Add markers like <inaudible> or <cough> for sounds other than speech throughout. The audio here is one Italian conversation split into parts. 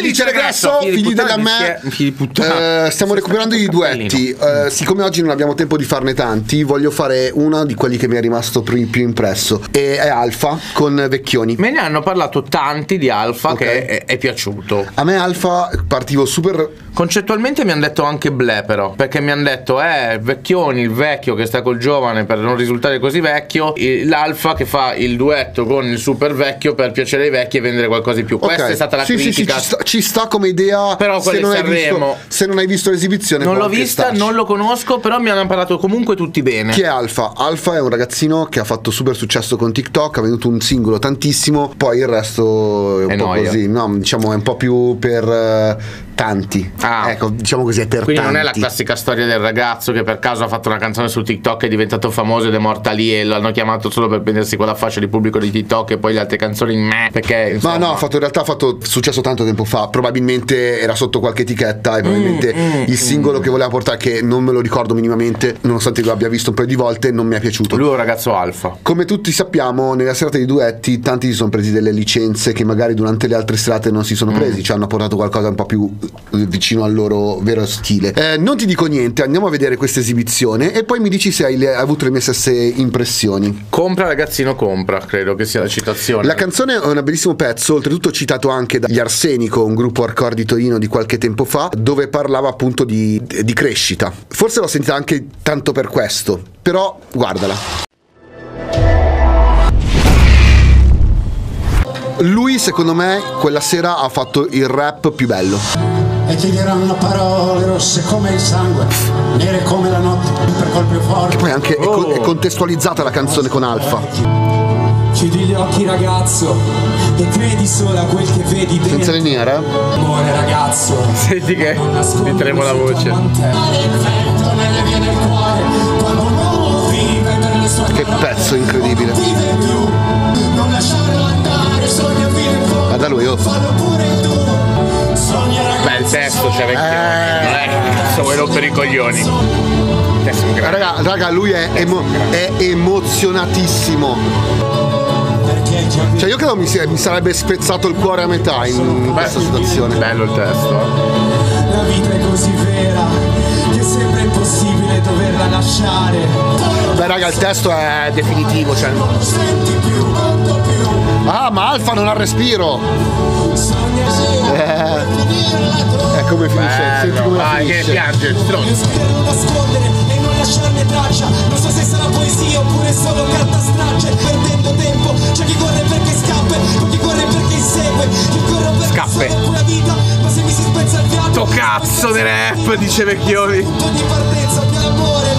dice Regresso, figli della me. Figli puttana. Eh, stiamo recuperando i duetti. Eh, siccome oggi non abbiamo tempo di farne tanti, voglio fare uno di quelli che mi è rimasto più, più impresso. E è Alfa con Vecchioni. Me ne hanno parlato tanti di Alfa Ok. che è, è piaciuto. A me Alfa partivo super. Concettualmente mi hanno detto anche ble però, perché mi hanno detto eh Vecchioni, il vecchio che sta col giovane per non risultare così vecchio, l'alfa che fa il duetto con il super vecchio per piacere ai vecchi e vendere qualcosa di più. Questa Ok. è stata la sì, sì, sì, critica. ci, sta, ci sta come idea. Però se non, visto, se non hai visto l'esibizione, non l'ho vista, starci. non lo conosco, però mi hanno parlato comunque tutti bene. Chi è Alfa? Alfa è un ragazzino che ha fatto super successo con TikTok, ha venduto un singolo tantissimo, poi il resto è un È po' noia. così, no, diciamo è un po' più per eh, tanti. Ah. Ecco, diciamo così, è per Quindi tanti. non è la classica storia del ragazzo che per caso ha fatto una canzone su TikTok, è diventato famoso ed è morta lì e l'hanno chiamato solo per prendersi quella fascia di pubblico di TikTok e poi le altre canzoni me perché Ma insomma, no, ha fatto, in realtà ha fatto successo tanto tempo fa, probabilmente era sotto qualche etichetta e probabilmente Mm, il singolo che voleva portare, che non me lo ricordo minimamente, nonostante lo abbia visto un paio di volte, non mi è piaciuto. lui è un ragazzo alfa. Come tutti sappiamo, nella serata di duetti tanti si sono presi delle licenze che magari durante le altre serate non si Mm. sono presi, ci hanno portato qualcosa un po' più vicino al loro vero stile. Eh, non ti dico niente, andiamo a vedere questa esibizione e poi mi dici se hai, le- hai avuto le mie stesse impressioni. Compra ragazzino compra, credo che sia la citazione. La canzone è un bellissimo pezzo, oltretutto citato anche dagli Arsenico, un gruppo hardcore di Torino di qualche tempo fa, dove parlava appunto di, di crescita. Forse l'ho sentita anche tanto per questo, però guardala. Lui, secondo me, quella sera ha fatto il rap più bello. E ti diranno parole rosse come il sangue, nere come la notte, per colpi forti. Poi anche è, Oh. co- è contestualizzata la canzone con Alfa. Chiudi gli occhi ragazzo e credi solo a quel che vedi Senza dentro. liniera? Amore ragazzo, Senti che nascondere metteremo la voce. Che pezzo incredibile. vive più, non Beh, il testo c'è vecchio. Eh. Non è che cazzo vuoi rompere i coglioni. Raga, raga, lui è, emo- è emozionatissimo. Perché già Cioè io credo mi, sia- mi sarebbe spezzato il cuore a metà in questa situazione. Bello il testo. la vita è così vera, che sembra impossibile doverla lasciare, Beh raga il testo è definitivo, cioè. senti più, molto più, Ah ma Alfa non ha respiro! Eh, è come finisce, senti Bello. come la Vai, che finisce. piange stronzo. E non lasciarne traccia Non so se sarà poesia oppure solo carta straccia Perdendo tempo, c'è chi corre perché scappa chi corre perché insegue Chi corre perché Scappe. pura vita Ma se mi si spezza il fiato To cazzo di rap, dice Vecchioni. Punto di partenza più l'amore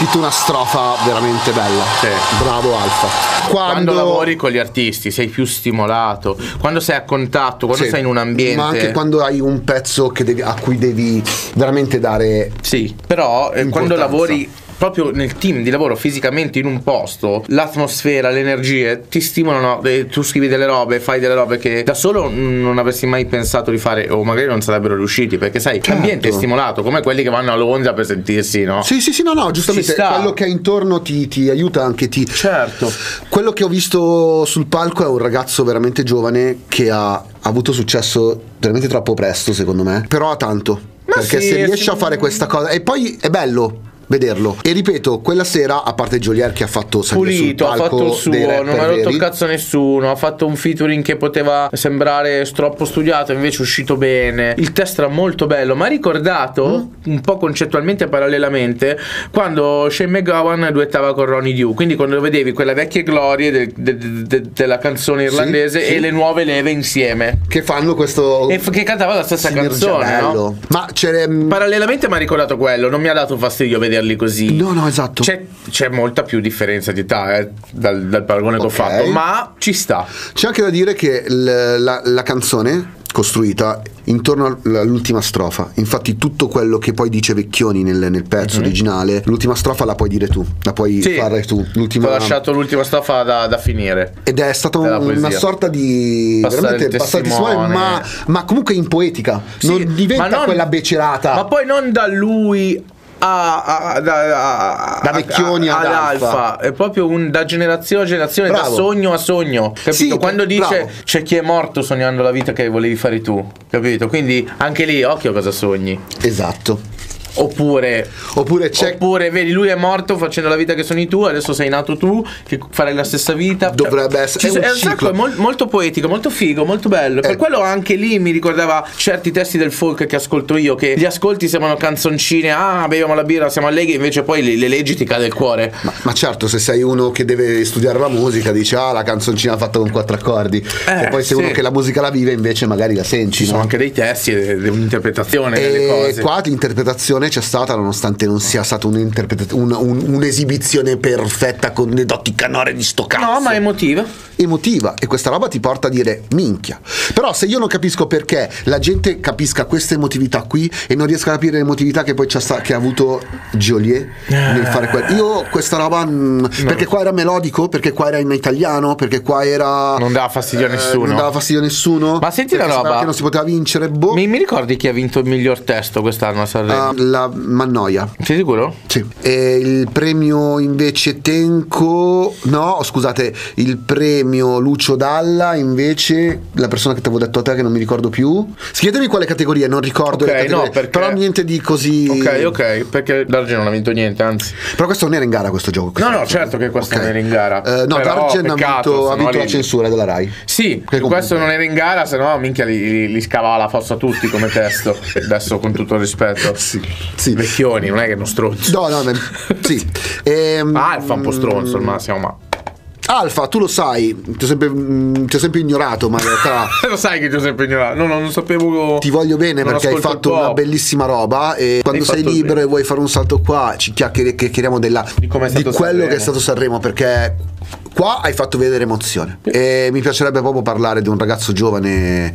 scritto una strofa veramente bella. Sì. Bravo Alfa. Quando Quando, lavori con gli artisti sei più stimolato, quando sei a contatto, quando Sì, sei in un ambiente. Ma anche quando hai un pezzo che devi- a cui devi veramente dare. Sì, però eh, quando lavori proprio nel team di lavoro fisicamente in un posto, l'atmosfera, le energie ti stimolano, eh, tu scrivi delle robe, fai delle robe che da solo non avresti mai pensato di fare o magari non sarebbero riusciti, perché sai, Certo. l'ambiente è stimolato, come quelli che vanno a Londra per sentirsi, no? Sì, sì, sì, no, no, giustamente quello che hai intorno ti, ti aiuta anche ti. Certo. Quello che ho visto sul palco è un ragazzo veramente giovane che ha, ha avuto successo veramente troppo presto, secondo me. Però ha tanto. Ma perché sì, se sì. riesce a fare questa cosa. E poi è bello. Vederlo e ripeto, quella sera, a parte Jolier che ha fatto salire Pulito, ha fatto il suo, non ha rotto il cazzo a nessuno, ha fatto un featuring che poteva sembrare troppo studiato, invece è uscito bene. Il testo era molto bello, ma ha ricordato Mm. un po' concettualmente parallelamente quando Shane McGowan duettava con Ronnie Dew, quindi quando vedevi quelle vecchie glorie de- de- de- della canzone irlandese sì. e le nuove leve insieme. che fanno questo E f- che cantava la stessa canzone, no? Ma c'è Parallelamente mi ha ricordato quello, non mi ha dato fastidio vederli così. No, no, esatto. C'è, c'è molta più differenza di età eh, dal, dal paragone che ho fatto, ma ci sta. C'è anche da dire che l- la, la canzone costruita intorno al- all'ultima strofa. Infatti, tutto quello che poi dice Vecchioni nel, nel pezzo originale, l'ultima strofa la puoi dire tu, la puoi. Sì. fare tu. Ti L'ultima... ho lasciato l'ultima strofa da, da finire. Ed è stata un- una sorta di Passare veramente ma, ma comunque in poetica. Sì, non diventa non- quella becerata. Ma poi non da lui a, a- da, a- Da vecchioni ad alfa. È proprio un da generazione a generazione, da Bravo. sogno a sogno. Capito? Sì, Quando dice bravo. c'è chi è morto sognando la vita che volevi fare tu. Capito? Quindi anche lì, occhio cosa sogni. Esatto. Oppure Oppure c'è Oppure vedi lui è morto facendo la vita che sogni tu, adesso sei nato tu, che farai la stessa vita. Dovrebbe essere- Ci è un sacco, è mol- molto poetico, molto figo, molto bello. Per Eh. quello anche lì mi ricordava certi testi del folk che ascolto io, che gli ascolti sembrano canzoncine, ah beviamo la birra, siamo allegri, invece poi le, le leggi ti cade il cuore. Ma, ma certo, se sei uno che deve studiare la musica, dici ah la canzoncina fatta con quattro accordi. Eh, e poi se sì. uno che la musica la vive invece magari la senti. Ci sono no? anche dei testi e un'interpretazione delle E cose. qua l'interpretazione c'è stata, nonostante non sia stata un- un- un'esibizione perfetta con le doti canore di sto cazzo. No, ma emotiva. emotiva e questa roba ti porta a dire minchia. Però se io non capisco perché la gente capisca questa emotività qui e non riesco a capire l'emotività che poi c'ha sta- che ha avuto Joliet nel fare quello. Io questa roba mm, perché qua era melodico, perché qua era in italiano, perché qua era Non dava fastidio a eh, nessuno. non dava fastidio a nessuno. Ma senti sembrava roba. che non si poteva vincere, boh. Mi, mi ricordi chi ha vinto il miglior testo quest'anno a Sanremo? Ah, la Mannoia. Sei sicuro? Sì. E il premio invece Tenco, no, scusate, il premio Lucio Dalla invece, la persona che ti avevo detto a te che non mi ricordo più. Chiedemi quale categoria, non ricordo le Ok, categorie, no, perché- però niente di così. Ok, ok, perché Darge non ha vinto niente, anzi. Però questo non era in gara questo gioco. No, no, certo che questo Ok. non era in gara. Eh, no, Però, Dargen ha vinto, ha vinto la censura della Rai. Sì, Che questo non era in gara, se no minchia li, li- li scavava la fossa a tutti come testo. Adesso con tutto il rispetto. <laughs> Sì, sì. Vecchioni, non è che è uno stronzo. No, no, ma- <laughs> sì. Ehm, Alfa un po' stronzo al massimo, ma. Alfa, tu lo sai, ti ho sempre, mm, ti ho sempre ignorato, ma in realtà <laughs> Lo sai che ti ho sempre ignorato. No, no, non sapevo. ti voglio bene perché hai fatto una bellissima roba e quando sei libero e vuoi fare un salto qua ci chiacchieri- chiacchieriamo della, Di stato quello Sanremo. che è stato Sanremo perché qua hai fatto vedere emozione e mi piacerebbe proprio parlare di un ragazzo giovane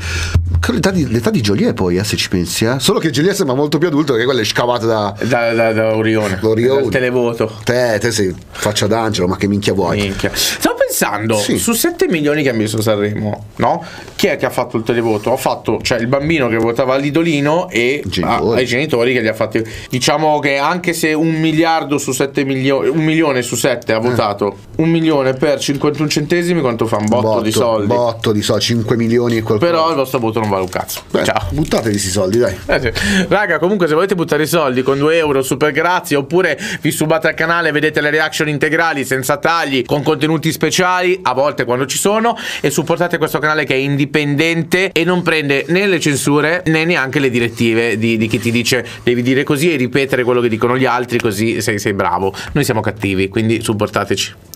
l'età di, l'età di Joliet poi eh, se ci pensi eh. solo che Joliet sembra molto più adulto perché quello è scavato da Da, da, da Orione. Orione. Televoto. te, te sei faccia d'angelo ma che minchia vuoi Minchia. Stavo pensando Sì. su 7 milioni che ha messo Sanremo, no? Chi è che ha fatto il televoto? Ha fatto, cioè il bambino che votava all'idolino e Genitori. ah, ai genitori che li ha fatti. Diciamo che anche se un miliardo su 7 milioni, un milione su 7 Eh. ha votato, un milione per 51 centesimi, quanto fa? Un botto, di soldi. botto di soldi 5 milioni e qualcosa Però il vostro voto non vale un cazzo. Beh, Ciao. buttatevi questi soldi dai Eh sì. Raga, comunque, se volete buttare i soldi con 2 euro, super grazie. Oppure vi subate al canale, vedete le reaction integrali senza tagli, con contenuti speciali, a volte quando ci sono. E supportate questo canale che è indipendente e non prende né le censure né neanche le direttive di, di chi ti dice devi dire così e ripetere quello che dicono gli altri, così sei, sei bravo. Noi siamo cattivi, quindi supportateci.